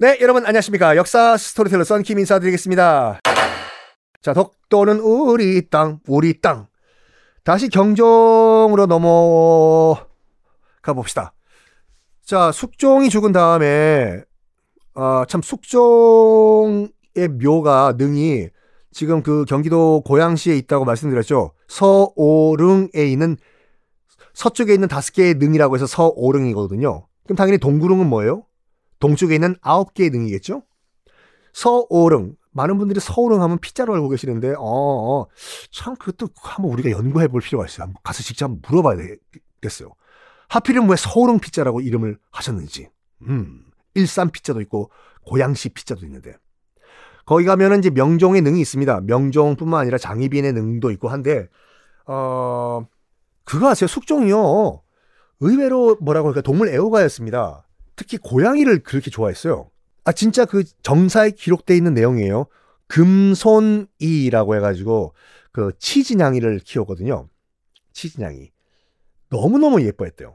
네, 여러분 안녕하십니까. 역사 스토리텔러 썬킴 인사드리겠습니다. 자, 독도는 우리 땅, 우리 땅. 다시 경종으로 넘어가 봅시다. 자, 숙종이 죽은 다음에, 아, 참, 숙종의 묘가, 능이 지금 그 경기도 고양시에 있다고 말씀드렸죠. 서오릉에 있는, 서쪽에 있는 다섯 개의 능이라고 해서 서오릉이거든요. 그럼 당연히 동구릉은 뭐예요? 동쪽에 있는 아홉 개의 능이겠죠? 서오릉. 많은 분들이 서오릉 하면 피자로 알고 계시는데, 어, 어, 참, 그것도 한번 우리가 연구해 볼 필요가 있어요. 한번 가서 직접 한번 물어봐야 되겠어요. 하필이면 왜 서오릉 피자라고 이름을 하셨는지. 음, 일산 피자도 있고, 고양시 피자도 있는데. 거기 가면은 이제 명종의 능이 있습니다. 명종뿐만 아니라 장희빈의 능도 있고 한데, 어, 그거 아세요? 숙종이요. 의외로 뭐라고 할까 동물 애호가였습니다. 특히 고양이를 그렇게 좋아했어요. 아 진짜 그 정사에 기록돼 있는 내용이에요. 금손이라고 해가지고 그 치진양이를 키웠거든요. 치진양이 너무 너무 예뻐했대요.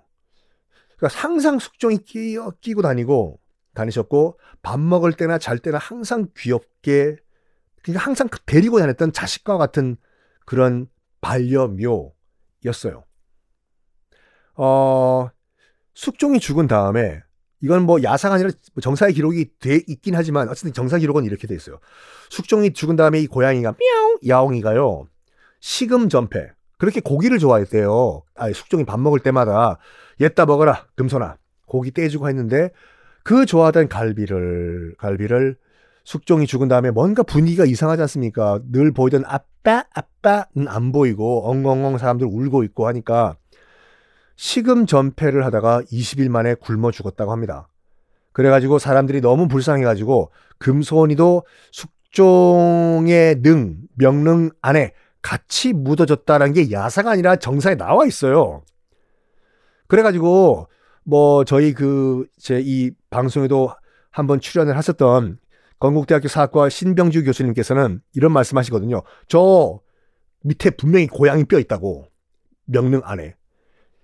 그러니까 항상 숙종이 끼, 끼고 다니고 다니셨고 밥 먹을 때나 잘 때나 항상 귀엽게 그러니까 항상 데리고 다녔던 자식과 같은 그런 반려묘였어요. 어, 숙종이 죽은 다음에 이건 뭐 야사가 아니라 정사의 기록이 돼 있긴 하지만 어쨌든 정사 기록은 이렇게 돼 있어요. 숙종이 죽은 다음에 이 고양이가 미야옹 야옹이가요. 시금 전패 그렇게 고기를 좋아했대요. 아 숙종이 밥 먹을 때마다 옛다 먹어라 금손아 고기 떼주고 했는데 그 좋아하던 갈비를 갈비를 숙종이 죽은 다음에 뭔가 분위기가 이상하지 않습니까? 늘 보이던 아빠 아빠는 안 보이고 엉엉엉 사람들 울고 있고 하니까 식음 전폐를 하다가 20일 만에 굶어 죽었다고 합니다. 그래가지고 사람들이 너무 불쌍해가지고 금손이도 숙종의 능, 명릉 안에 같이 묻어졌다는 게 야사가 아니라 정사에 나와 있어요. 그래가지고 뭐 저희 그 제 이 방송에도 한번 출연을 하셨던 건국대학교 사학과 신병주 교수님께서는 이런 말씀하시거든요. 저 밑에 분명히 고양이 뼈 있다고 명릉 안에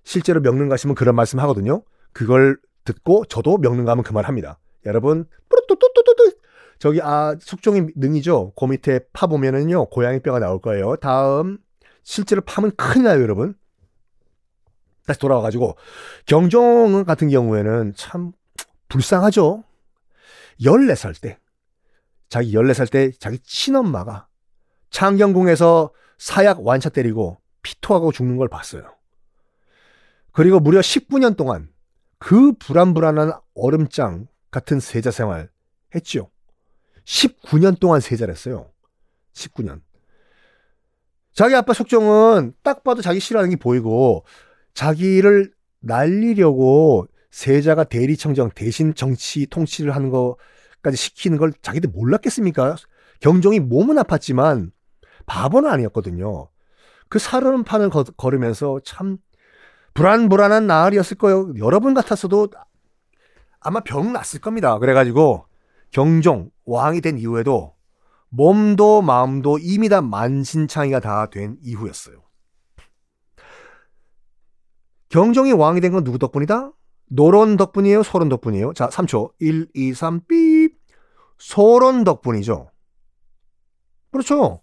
실제로 명릉 가시면 그런 말씀 하거든요. 그걸 듣고 저도 명릉 가면 그말 합니다. 여러분, 뿌르뚜뚜뚜뚜 저기 아 숙종이 능이죠. 그 밑에 파 보면은요 고양이 뼈가 나올 거예요. 다음 실제로 파면 큰일 나요, 여러분. 다시 돌아와가지고 경종 같은 경우에는 참 불쌍하죠. 14살 때 자기 14살 때 자기 친엄마가 창경궁에서 사약 완차 때리고 피토하고 죽는 걸 봤어요. 그리고 무려 19년 동안 그 불안불안한 얼음장 같은 세자 생활 했죠. 19년 동안 세자를 했어요. 19년. 자기 아빠 속정은 딱 봐도 자기 싫어하는 게 보이고 자기를 날리려고 세자가 대리청정 대신 정치 통치를 하는 것까지 시키는 걸 자기들 몰랐겠습니까? 경종이 몸은 아팠지만 바보는 아니었거든요. 그 사르는 판을 걸으면서 참 불안불안한 나흘이었을 거예요. 여러분 같았어도 아마 병 났을 겁니다. 그래가지고 경종 왕이 된 이후에도 몸도 마음도 이미 다 만신창이가 다 된 이후였어요. 경종이 왕이 된 건 누구 덕분이다? 노론 덕분이에요? 소론 덕분이에요? 자, 3초. 1, 2, 3, 삐. 소론 덕분이죠. 그렇죠.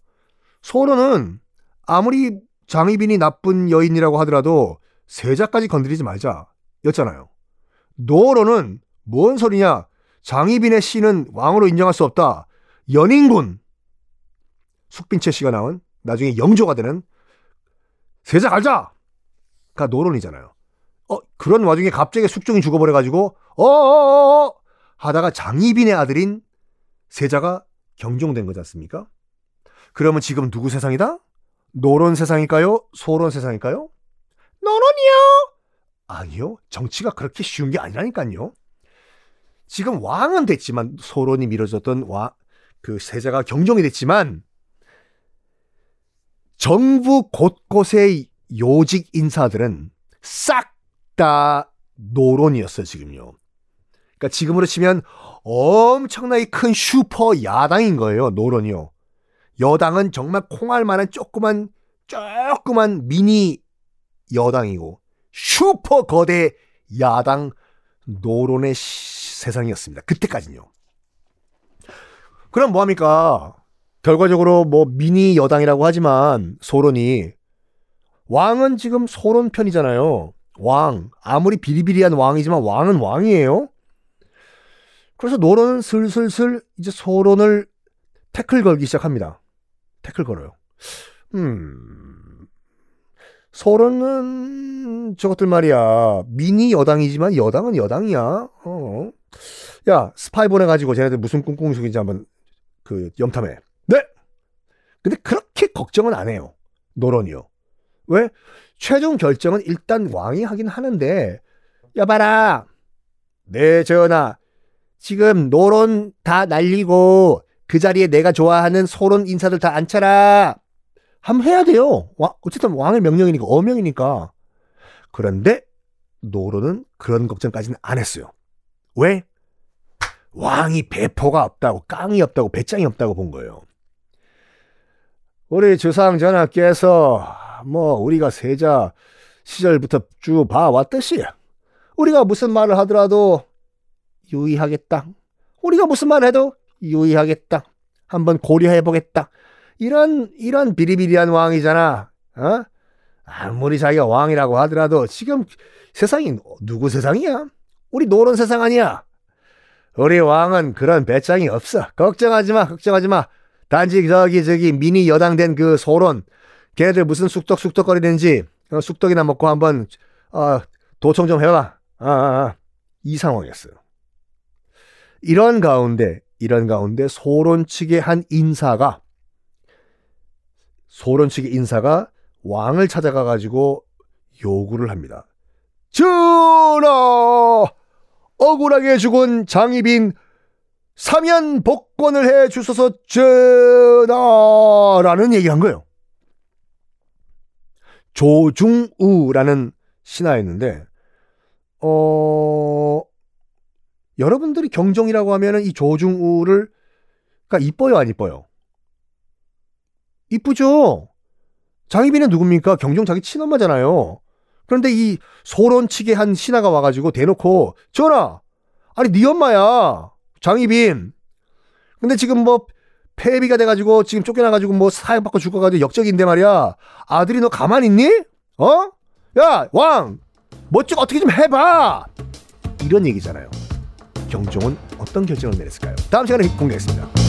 소론은 아무리 장희빈이 나쁜 여인이라고 하더라도 세자까지 건드리지 말자 였잖아요. 노어로는 뭔 소리냐? 장희빈의 씨는 왕으로 인정할 수 없다. 연인군 숙빈채 씨가 나온 나중에 영조가 되는 세자 갈자가 노론이잖아요. 어 그런 와중에 갑자기 숙종이 죽어버려가지고 어어어 하다가 장희빈의 아들인 세자가 경종된 거지 않습니까? 그러면 지금 누구 세상이다? 노론 세상일까요? 소론 세상일까요? 노론이요. 아니요. 정치가 그렇게 쉬운 게 아니라니까요. 지금 왕은 됐지만 소론이 밀어줬던 와, 그 세자가 경종이 됐지만 정부 곳곳의 요직 인사들은 싹 다 노론이었어요, 지금요. 그러니까 지금으로 치면 엄청나게 큰 슈퍼 야당인 거예요, 노론이요. 여당은 정말 콩알 만한 조그만 조그만 미니 여당이고 슈퍼 거대 야당 노론의 세상이었습니다. 그때까지는요. 그럼 뭐합니까? 결과적으로 뭐 미니 여당이라고 하지만 소론이 왕은 지금 소론 편이잖아요. 왕. 아무리 비리비리한 왕이지만 왕은 왕이에요. 그래서 노론은 슬슬슬 이제 소론을 태클 걸기 시작합니다. 태클 걸어요. 음. 소론은 저것들 말이야. 미니 여당이지만 여당은 여당이야. 어. 야, 스파이 보내가지고 쟤네들 무슨 꿍꿍 속인지 한번 그 염탐해. 네! 근데 그렇게 걱정은 안 해요. 노론이요. 왜? 최종 결정은 일단 왕이 하긴 하는데, 여봐라. 네, 전하. 지금 노론 다 날리고 그 자리에 내가 좋아하는 소론 인사들 다 앉혀라. 한번 해야 돼요. 와, 어쨌든 왕의 명령이니까, 어명이니까. 그런데 노론은 그런 걱정까지는 안 했어요. 왜? 왕이 배포가 없다고, 깡이 없다고, 배짱이 없다고 본 거예요. 우리 주상 전하께서 뭐 우리가 세자 시절부터 쭉 봐왔듯이 우리가 무슨 말을 하더라도 유의하겠다. 우리가 무슨 말 해도 유의하겠다. 한번 고려해 보겠다. 이런, 이런 비리비리한 왕이잖아. 어? 아무리 자기가 왕이라고 하더라도 지금 세상이 누구 세상이야? 우리 노론 세상 아니야. 우리 왕은 그런 배짱이 없어. 걱정하지 마, 걱정하지 마. 단지 저기 저기 미니 여당된 그 소론 걔네들 무슨 쑥떡쑥떡거리는지 어, 쑥떡이나 먹고 한번 어, 도청 좀 해봐. 아, 아, 아. 이 상황이었어요. 이런 가운데 이런 가운데 소론 측의 한 인사가 소론 측의 인사가 왕을 찾아가 가지고 요구를 합니다. 전하! 억울하게 죽은 장희빈 사면 복권을 해 주소서 전하라는 얘기한 거예요. 조중우라는 신하였는데 어 여러분들이 경종이라고 하면은 이 조중우를 그러니까 이뻐요 안 이뻐요? 이쁘죠. 장희빈은 누굽니까? 경종 자기 친엄마잖아요. 그런데 이 소론 측의 한 신하가 와가지고 대놓고 전하 아니 네 엄마야 장희빈 근데 지금 뭐 폐비가 돼가지고 지금 쫓겨나가지고 뭐 사형받고 죽어가지고 역적인데 말이야 아들이 너 가만히 있니? 어? 야 왕! 뭐좀 어떻게 좀 해봐 이런 얘기잖아요 경종은 어떤 결정을 내렸을까요? 다음 시간에 공개하겠습니다